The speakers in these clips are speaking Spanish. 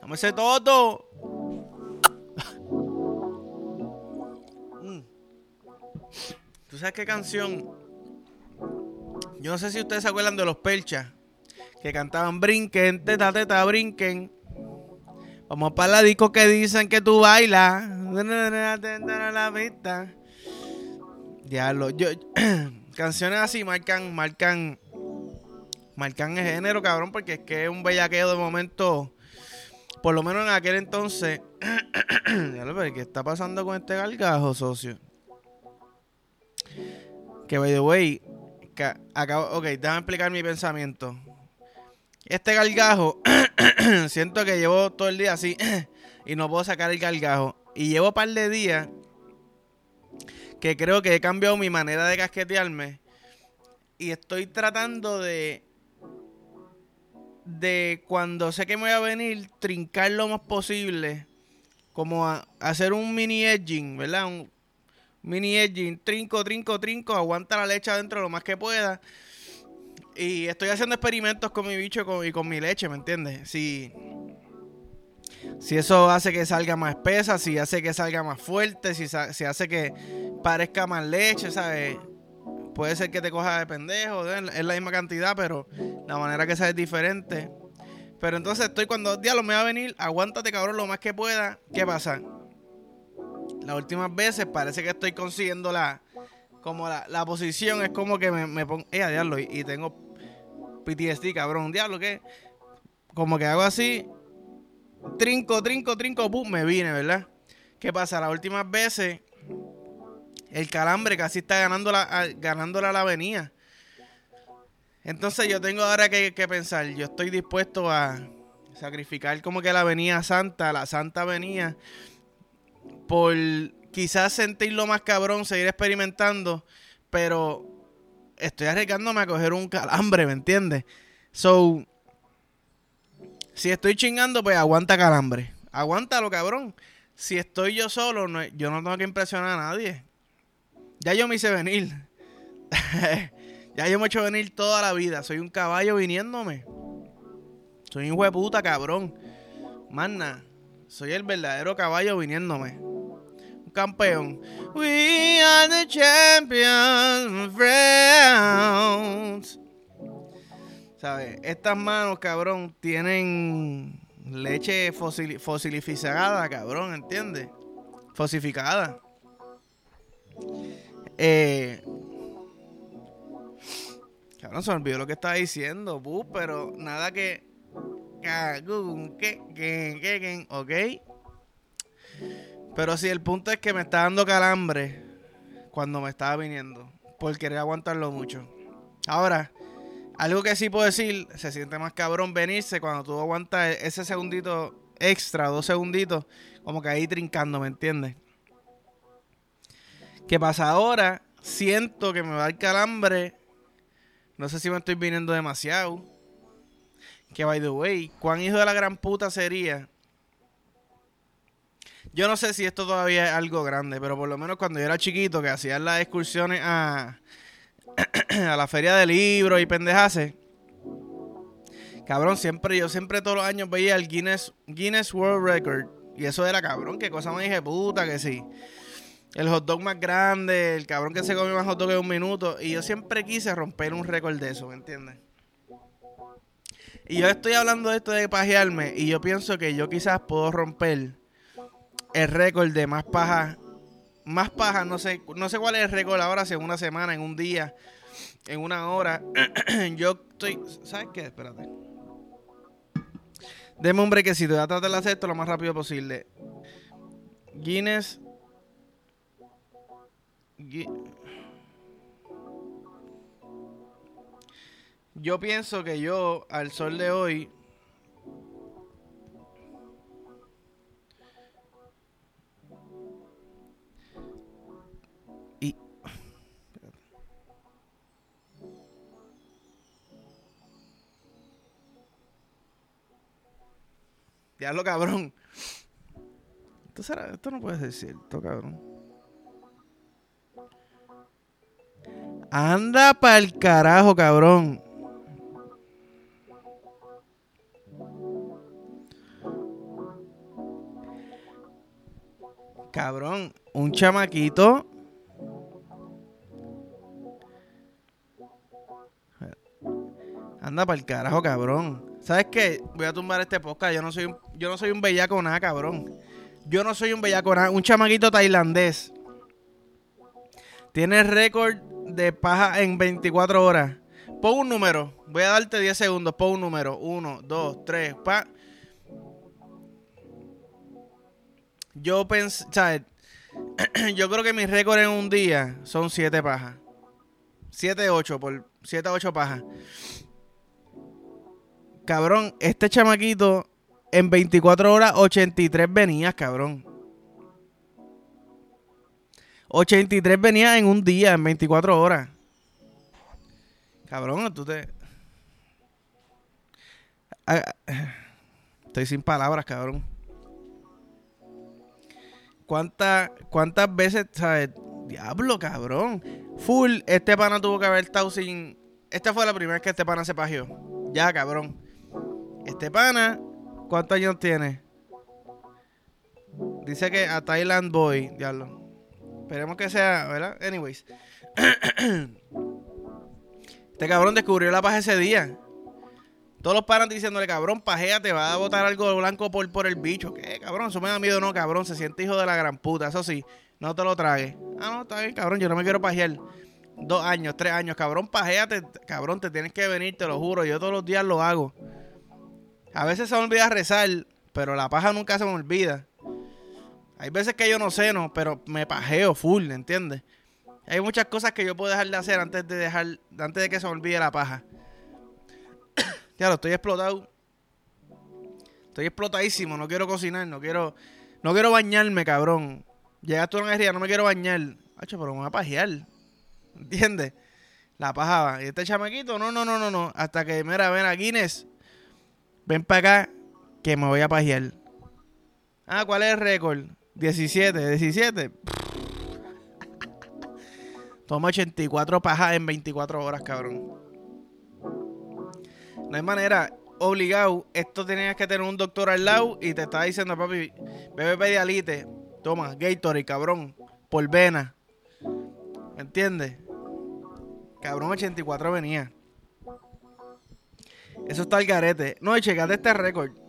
Dame ese todo. Mm. ¿Tú sabes qué canción? Yo no sé si ustedes se acuerdan de los Perchas. Que cantaban brinquen, teta, teta, brinquen. Vamos para la disco que dicen que tú bailas. la vista. Diablo. Yo, canciones así marcan, marcan, marcan el género, cabrón, porque es que es un bellaqueo de momento. Por lo menos en aquel entonces. ¿Qué está pasando con este gargajo, socio? Que by the way, acabo, ok, déjame explicar mi pensamiento. Este gargajo, siento que llevo todo el día así y no puedo sacar el gargajo. Y llevo un par de días que creo que he cambiado mi manera de casquetearme y estoy tratando de de cuando sé que me voy a venir trincar lo más posible como hacer un mini edging, ¿verdad? Un mini edging, trinco, trinco, trinco, aguanta la leche adentro lo más que pueda y estoy haciendo experimentos con mi bicho y con, mi leche, ¿me entiendes? Si, si eso hace que salga más espesa, si hace que salga más fuerte, si, si hace que parezca más leche, ¿sabes? Puede ser que te coja de pendejo, es la misma cantidad, pero la manera que sea es diferente. Pero entonces estoy cuando diablos me va a venir, aguántate cabrón lo más que pueda. ¿Qué pasa? Las últimas veces parece que estoy consiguiendo la, como la, la posición, es como que me, me pongo, eh, diablo, y, y tengo PTSD, cabrón. Diablo, ¿qué? Como que hago así, trinco, trinco, trinco, pum, me vine, ¿verdad? ¿Qué pasa? Las últimas veces, el calambre casi está ganando la, a la avenida. Entonces yo tengo ahora que, pensar, yo estoy dispuesto a sacrificar como que la avenida santa, la santa avenida, por quizás sentirlo más cabrón, seguir experimentando, pero estoy arriesgándome a coger un calambre, ¿me entiendes? So, si estoy chingando, pues aguanta calambre. Aguántalo, cabrón. Si estoy yo solo, yo no tengo que impresionar a nadie. Ya yo me hice venir. ya yo me he hecho venir toda la vida. Soy un caballo viniéndome. Soy un hijo de puta, cabrón. Manna, soy el verdadero caballo viniéndome campeón. We are the champions, friends. ¿Sabes? Estas manos, cabrón, tienen leche fosil fosilificada, cabrón, ¿entiendes? Fosificada. Eh, cabrón, se olvidó lo que estaba diciendo, pero nada que, ok. Pero sí, el punto es que me está dando calambre cuando me estaba viniendo. Por querer aguantarlo mucho. Ahora, algo que sí puedo decir, se siente más cabrón venirse cuando tú aguantas ese segundito extra, dos segunditos, como que ahí trincando, ¿me entiendes? ¿Qué pasa ahora? Siento que me va el calambre. No sé si me estoy viniendo demasiado. Que by the way, ¿cuán hijo de la gran puta sería yo no sé si esto todavía es algo grande, pero por lo menos cuando yo era chiquito, que hacían las excursiones a, a la feria de libros y pendejase. Cabrón, siempre, yo siempre todos los años veía el Guinness, Guinness World Record. Y eso era cabrón, qué cosa más dije puta que sí. El hot dog más grande, el cabrón que se come más hot dog en un minuto. Y yo siempre quise romper un récord de eso, ¿me entiendes? Y yo estoy hablando de esto de pajearme. Y yo pienso que yo quizás puedo romper el récord de más paja. Más paja, no sé, no sé cuál es el récord ahora, si en una semana, en un día, en una hora. Yo estoy. ¿Sabes qué? Espérate. Deme hombre que si te voy a tratar de hacer esto lo más rápido posible. Guinness. Yo pienso que yo, al sol de hoy, lo cabrón. Esto, será, esto no puede ser cierto, cabrón. Anda pa'l carajo, cabrón. Cabrón, un chamaquito. Anda pa'l carajo, cabrón. ¿Sabes qué? Voy a tumbar este podcast. Yo no soy un, yo no soy un bellaco nada, cabrón. Yo no soy un bellaco nada. Un chamaquito tailandés. Tiene récord de paja en 24 horas. Pon un número. Voy a darte 10 segundos. Pon un número. 1, 2, 3. Pa. Yo pensé. Yo creo que mi récord en un día son 7 pajas. 7, 8 por 7, 8 pajas. Cabrón, este chamaquito en 24 horas 83 venías, cabrón. 83 venías en un día, en 24 horas. Cabrón, tú te... Estoy sin palabras, cabrón. ¿Cuántas, cuántas veces, sabes? Diablo, cabrón. Full, este pana tuvo que haber estado sin... Esta fue la primera vez que este pana se pagió. Ya, cabrón. Este pana, ¿cuántos años tiene? Dice que a Thailand Boy, diablo. Esperemos que sea, ¿verdad? Anyways. este cabrón descubrió la paja ese día. Todos los paran diciéndole, cabrón, pajea, te va a botar algo blanco por, por el bicho. ¿Qué, cabrón? Eso me da miedo, no, cabrón. Se siente hijo de la gran puta. Eso sí, no te lo tragues. Ah, no, está bien, cabrón. Yo no me quiero pajear. Dos años, tres años. Cabrón, pajéate. Cabrón, te tienes que venir, te lo juro. Yo todos los días lo hago. A veces se me olvida rezar, pero la paja nunca se me olvida. Hay veces que yo no ceno, pero me pajeo full, ¿entiendes? Hay muchas cosas que yo puedo dejar de hacer antes de dejar, antes de que se olvide la paja. lo estoy explotado. Estoy explotadísimo, no quiero cocinar, no quiero, no quiero bañarme, cabrón. Llegaste a una guerrilla, no me quiero bañar. Hacho, pero me voy a pajear. ¿Entiendes? La pajaba. Y este chamaquito, no, no, no, no, no. Hasta que, mira, ven a Guinness ven para acá que me voy a pajear. Ah, ¿cuál es el récord? 17, 17. Toma 84 pajas en 24 horas, cabrón. No hay manera. Obligado, esto tenías que tener un doctor al lado y te estaba diciendo, papi, bebe pedialite. Toma, Gatorade, cabrón. Por vena. ¿Me entiendes? Cabrón, 84 venía. Eso está al garete. No, y checate este récord.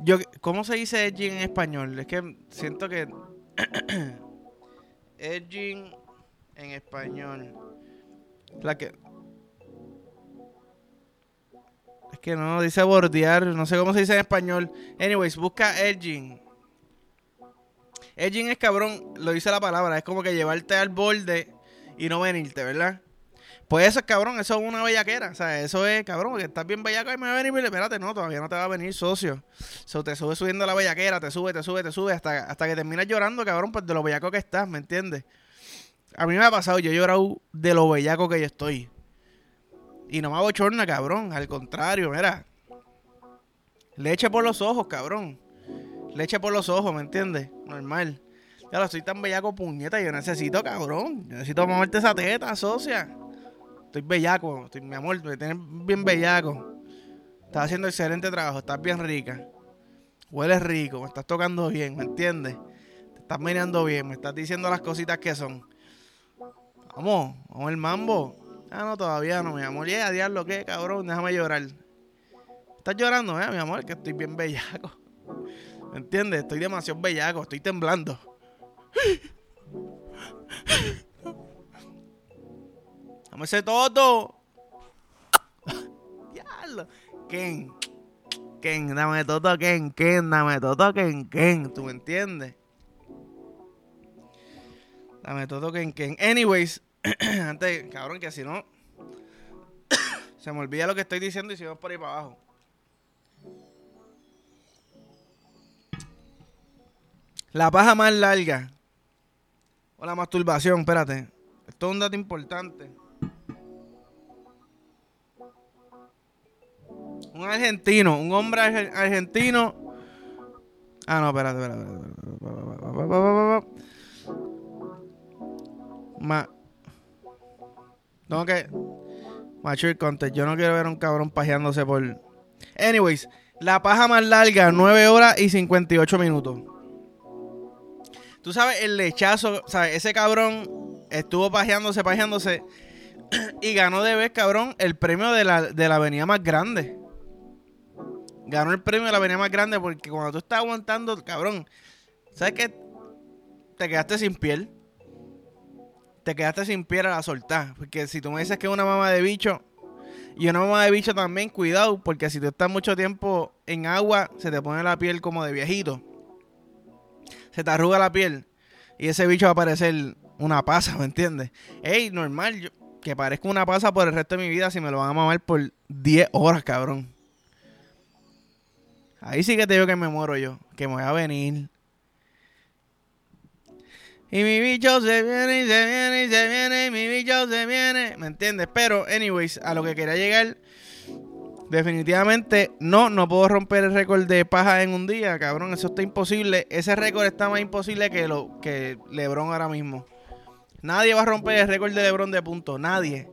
Yo, ¿Cómo se dice edging en español? Es que siento que. edging en español. La que. Es que no, dice bordear. No sé cómo se dice en español. Anyways, busca edging. Edging es cabrón, lo dice la palabra. Es como que llevarte al borde y no venirte, ¿verdad? Pues eso es cabrón, eso es una bellaquera. O sea, eso es cabrón, que estás bien bellaco y me va a venir. Espérate, no, todavía no te va a venir socio. So, te sube subiendo la bellaquera, te sube, te sube, te sube, hasta, hasta que terminas llorando, cabrón, pues de lo bellaco que estás, ¿me entiendes? A mí me ha pasado, yo he llorado de lo bellaco que yo estoy. Y no me hago chorna, cabrón. Al contrario, mira. Leche por los ojos, cabrón. Leche por los ojos, ¿me entiendes? Normal. Ya lo estoy tan bellaco, puñeta. Yo necesito, cabrón. necesito moverte esa teta, socia. Estoy bellaco, mi amor, me tienes bien bellaco. Estás haciendo excelente trabajo, estás bien rica. Hueles rico, me estás tocando bien, ¿me entiendes? Te estás mirando bien, me estás diciendo las cositas que son. Vamos, vamos el mambo. Ah, no, todavía no, mi amor. Ya, diablo, ¿qué, cabrón? Déjame llorar. Estás llorando, ¿eh, mi amor? Que estoy bien bellaco. ¿Me entiendes? Estoy demasiado bellaco, estoy temblando. Dame ese todo. Diablo. Ken. Ken, dame todo, Ken. Ken, dame todo, Ken. Ken. ¿Tú me entiendes? Dame todo, Ken. Ken. Anyways. antes, cabrón, que si no. se me olvida lo que estoy diciendo y si por ahí para abajo. La paja más larga. O la masturbación, espérate. Esto es un dato importante. Un argentino, un hombre argentino. Ah, no, espérate, espérate. espérate. Ma. Tengo que. Mature content. Yo no quiero ver a un cabrón pajeándose por. Anyways, la paja más larga, 9 horas y 58 minutos. Tú sabes, el lechazo, ¿sabes? Ese cabrón estuvo pajeándose, pajeándose y ganó de vez, cabrón, el premio de la, de la avenida más grande. Ganó el premio de la avenida más grande porque cuando tú estás aguantando, cabrón, ¿sabes qué? Te quedaste sin piel. Te quedaste sin piel a la soltar. Porque si tú me dices que es una mamá de bicho, y una mamá de bicho también, cuidado, porque si tú estás mucho tiempo en agua, se te pone la piel como de viejito. Se te arruga la piel. Y ese bicho va a parecer una pasa, ¿me entiendes? Ey, normal, yo, que parezca una pasa por el resto de mi vida si me lo van a mamar por 10 horas, cabrón. Ahí sí que te digo que me muero yo, que me voy a venir. Y mi bicho se viene se viene se viene y mi bicho se viene. ¿Me entiendes? Pero, anyways, a lo que quería llegar. Definitivamente no, no puedo romper el récord de paja en un día, cabrón. Eso está imposible. Ese récord está más imposible que lo que LeBron ahora mismo. Nadie va a romper el récord de LeBron de puntos. Nadie.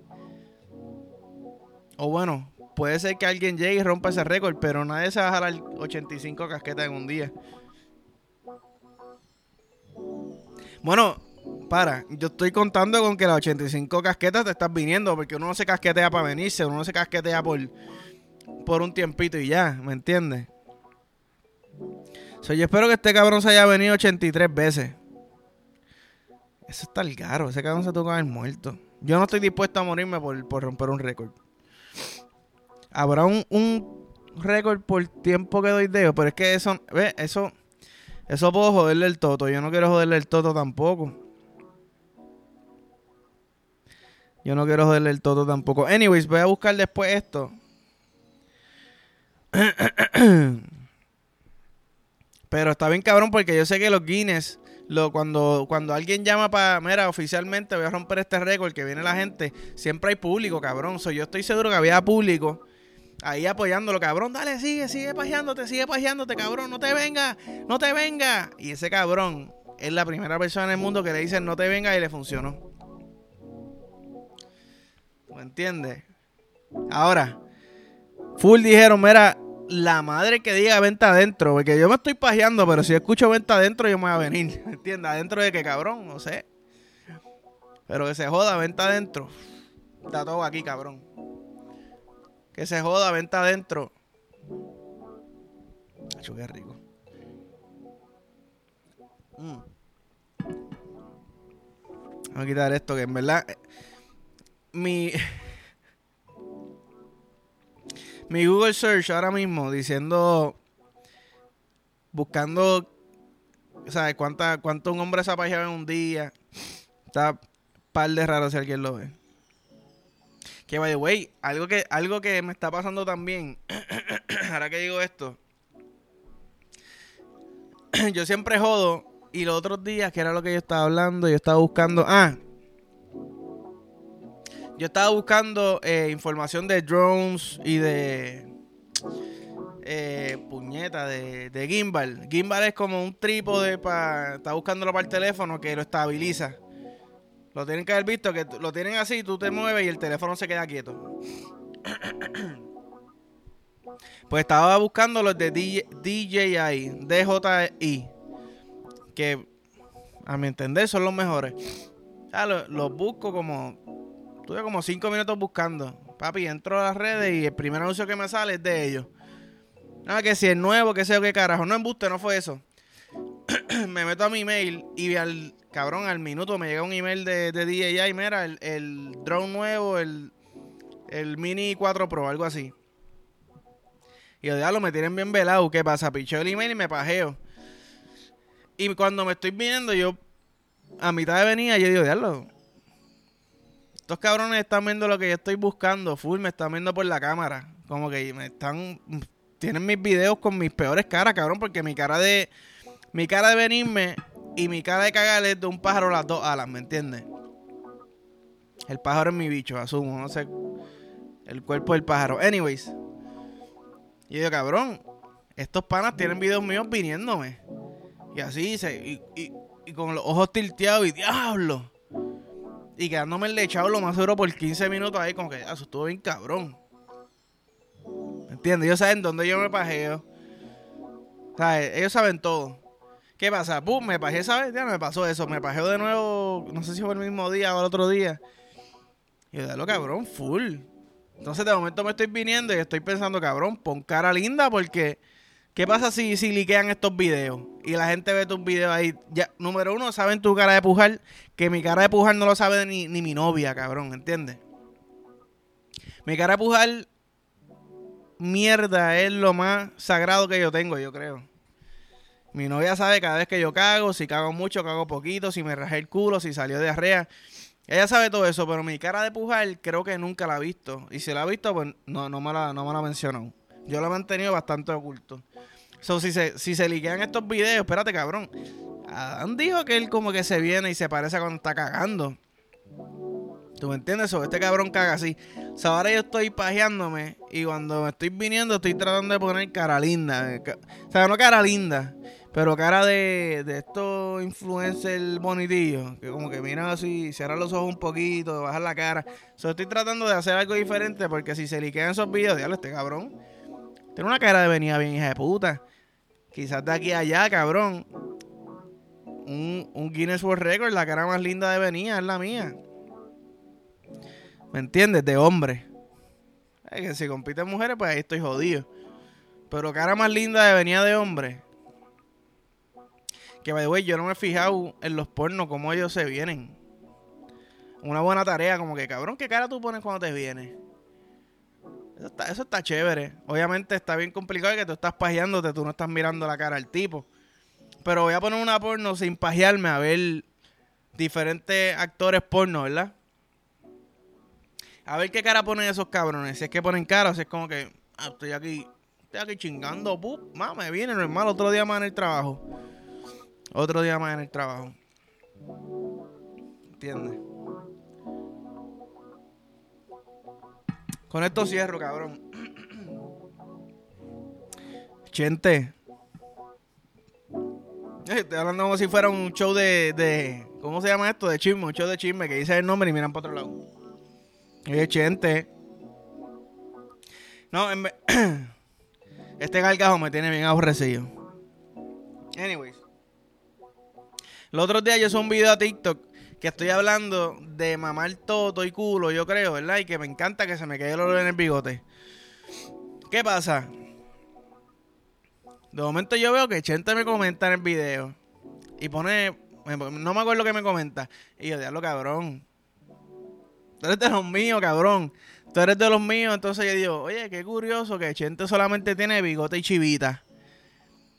O bueno, puede ser que alguien llegue y rompa ese récord, pero nadie se va a jalar 85 casquetas en un día. Bueno, para, yo estoy contando con que las 85 casquetas te estás viniendo, porque uno no se casquetea para venirse, uno no se casquetea por, por un tiempito y ya, ¿me entiendes? So, yo espero que este cabrón se haya venido 83 veces. Eso está el caro, ese cabrón se tuvo que haber muerto. Yo no estoy dispuesto a morirme por, por romper un récord. Habrá un, un récord por tiempo que doy dedo, pero es que eso, ve, eso, eso puedo joderle el toto. Yo no quiero joderle el toto tampoco. Yo no quiero joderle el toto tampoco. Anyways, voy a buscar después esto. Pero está bien cabrón porque yo sé que los Guinness, lo, cuando, cuando alguien llama para, mira, oficialmente voy a romper este récord, que viene la gente, siempre hay público, cabrón. So, yo estoy seguro que había público ahí apoyándolo, cabrón, dale, sigue, sigue pajeándote, sigue pajeándote, cabrón, no te venga, no te venga. Y ese cabrón es la primera persona en el mundo que le dicen no te venga y le funcionó. ¿Me entiendes? Ahora, full dijeron, mira, la madre que diga venta adentro, porque yo me estoy pajeando, pero si escucho venta adentro, yo me voy a venir. ¿Me entiendes? Adentro de que cabrón, no sé. Pero que se joda, venta adentro. Está todo aquí, cabrón. Que se joda, venta adentro. Acho, qué rico. Mm. Vamos a quitar esto, que en verdad. eh, Mi. mi Google Search ahora mismo diciendo. Buscando. ¿Sabes? Cuánta, ¿Cuánto un hombre se en un día? Está par de raro si alguien lo ve. Que by the way, algo que, algo que me está pasando también, ahora que digo esto, yo siempre jodo, y los otros días, que era lo que yo estaba hablando, yo estaba buscando, ah, yo estaba buscando eh, información de drones y de eh, puñeta, de, de gimbal. Gimbal es como un trípode para, está buscándolo para el teléfono que lo estabiliza. Lo tienen que haber visto, que lo tienen así, tú te mueves y el teléfono se queda quieto. Pues estaba buscando los de DJ, DJI, DJI, que a mi entender son los mejores. Ah, los, busco como, tuve como cinco minutos buscando. Papi, entro a las redes y el primer anuncio que me sale es de ellos. Ah, que si es nuevo, que sé yo qué carajo. No embuste, no fue eso. Me meto a mi email y al cabrón, al minuto me llega un email de, de DJI. Mira, el, el drone nuevo, el, el Mini 4 Pro, algo así. Y yo, lo me tienen bien velado. ¿Qué pasa? Picheo el email y me pajeo. Y cuando me estoy viendo, yo, a mitad de venida, yo digo, diablo. Estos cabrones están viendo lo que yo estoy buscando. Full, me están viendo por la cámara. Como que me están. Tienen mis videos con mis peores caras, cabrón. Porque mi cara de. Mi cara de venirme y mi cara de cagarle es de un pájaro las dos alas, ¿me entiendes? El pájaro es mi bicho, asumo. No sé. El cuerpo del pájaro. Anyways. Y yo cabrón, estos panas tienen videos míos viniéndome. Y así, se, y, con los ojos tilteados y diablo. Y quedándome enlechado lo más seguro por 15 minutos ahí, como que ah, eso estuvo bien cabrón. ¿Me entiendes? Ellos saben dónde yo me pajeo. ¿Sabes? Ellos saben todo. ¿Qué pasa? Pum, me pasé esa vez, ya me pasó eso. Me pasé de nuevo, no sé si fue el mismo día o el otro día. Y yo, lo cabrón, full. Entonces de momento me estoy viniendo y estoy pensando, cabrón, pon cara linda porque... ¿Qué pasa si, si liquean estos videos? Y la gente ve tus videos ahí. Ya, número uno, saben tu cara de pujar. Que mi cara de pujar no lo sabe ni, ni mi novia, cabrón, ¿entiendes? Mi cara de pujar, mierda, es lo más sagrado que yo tengo, yo creo. Mi novia sabe cada vez que yo cago, si cago mucho, cago poquito, si me rajé el culo, si salió de arrea. Ella sabe todo eso, pero mi cara de pujar creo que nunca la ha visto. Y si la ha visto, pues no, no, me, la, no me la mencionó. Yo lo he mantenido bastante oculto. So, si se, si se liquean estos videos, espérate, cabrón. Adán dijo que él como que se viene y se parece cuando está cagando. ¿Tú me entiendes? So, este cabrón caga así. O sea, ahora yo estoy pajeándome y cuando me estoy viniendo estoy tratando de poner cara linda. O sea, no cara linda. Pero cara de, de estos influencers bonitillos, que como que miran así, cierran los ojos un poquito, bajan la cara. So, estoy tratando de hacer algo diferente porque si se liquean esos videos, diablo, este cabrón. Tiene una cara de venida bien hija de puta. Quizás de aquí a allá, cabrón. Un, un Guinness World Record, la cara más linda de venida es la mía. ¿Me entiendes? De hombre. Es que si compiten mujeres, pues ahí estoy jodido. Pero cara más linda de venida de hombre que, by the way, yo no me he fijado en los pornos cómo ellos se vienen. Una buena tarea, como que, cabrón, ¿qué cara tú pones cuando te vienes? Eso está, chévere. Obviamente está bien complicado que tú estás pajeándote, tú no estás mirando la cara al tipo. Pero voy a poner una porno sin pajearme a ver diferentes actores porno, ¿verdad? A ver qué cara ponen esos cabrones. Si es que ponen cara o si es como que, ah, estoy aquí, estoy aquí chingando, pup, más me viene normal, otro día más en el trabajo. Otro día más en el trabajo. ¿Entiendes? Con esto cierro, cabrón. Chente. Estoy hablando como si fuera un show de, de. ¿Cómo se llama esto? De chisme. Un show de chisme que dice el nombre y miran para otro lado. Eh, Chente. No, en este gargajo me tiene bien aborrecido. Anyways. El otro día yo hice un video a TikTok que estoy hablando de mamar todo y culo, yo creo, ¿verdad? Y que me encanta que se me quede el olor en el bigote. ¿Qué pasa? De momento yo veo que Chente me comenta en el video y pone, no me acuerdo lo que me comenta. Y yo, diablo, cabrón. Tú eres de los míos, cabrón. Tú eres de los míos. Entonces yo digo, oye, qué curioso que Chente solamente tiene bigote y chivita.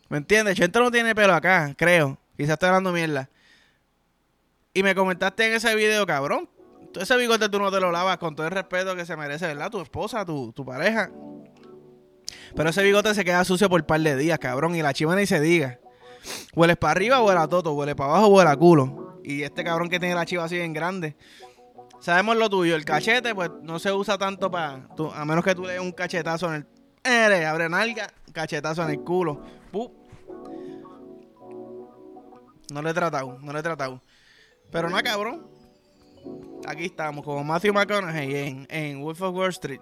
¿Me entiendes? Chente no tiene pelo acá, creo. Quizás estoy hablando mierda. Y me comentaste en ese video, cabrón. Ese bigote tú no te lo lavas con todo el respeto que se merece, ¿verdad? Tu esposa, tu, tu pareja. Pero ese bigote se queda sucio por un par de días, cabrón. Y la chiva ni se diga. Hueles para arriba, huele a toto. Huele para abajo, huele a culo. Y este cabrón que tiene la chiva así bien grande. Sabemos lo tuyo. El cachete, pues, no se usa tanto para... A menos que tú le un cachetazo en el... Eres, abre nalga, cachetazo en el culo. No lo he tratado, no lo he tratado. Pero no, cabrón. Aquí estamos, como Matthew McConaughey en, en Wolf of Wall Street.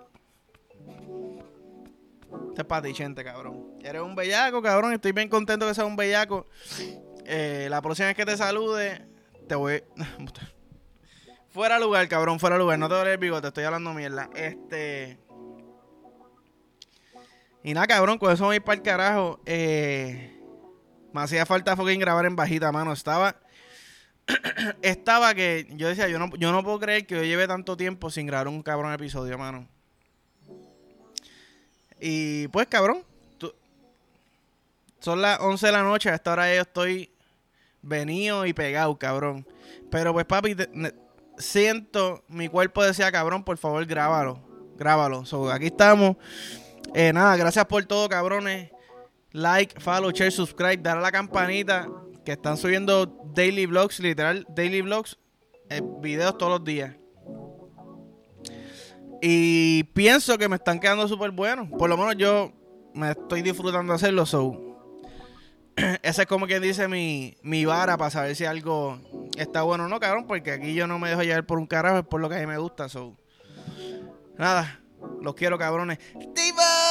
Este es para ti, gente, cabrón. Eres un bellaco, cabrón. Estoy bien contento que seas un bellaco. Eh, la próxima vez que te salude, te voy. fuera lugar, cabrón, fuera lugar. No te duele el bigote, estoy hablando mierda. Este. Y nada, cabrón, con eso voy para el carajo. Eh. Me hacía falta fucking grabar en bajita, mano. Estaba. estaba que. Yo decía, yo no, yo no puedo creer que yo lleve tanto tiempo sin grabar un cabrón episodio, mano. Y pues, cabrón. son las 11 de la noche. A esta hora yo estoy venido y pegado, cabrón. Pero pues, papi, siento. Mi cuerpo decía, cabrón, por favor, grábalo. Grábalo. So, aquí estamos. Eh, nada, gracias por todo, cabrones like, follow, share, subscribe, dar a la campanita que están subiendo daily vlogs, literal, daily vlogs, eh, videos todos los días. Y pienso que me están quedando súper buenos. Por lo menos yo me estoy disfrutando hacerlo. So. Esa es como que dice mi, mi vara para saber si algo está bueno o no, cabrón. Porque aquí yo no me dejo llevar por un carajo, es por lo que a mí me gusta. So. Nada, los quiero, cabrones. ¡Diva!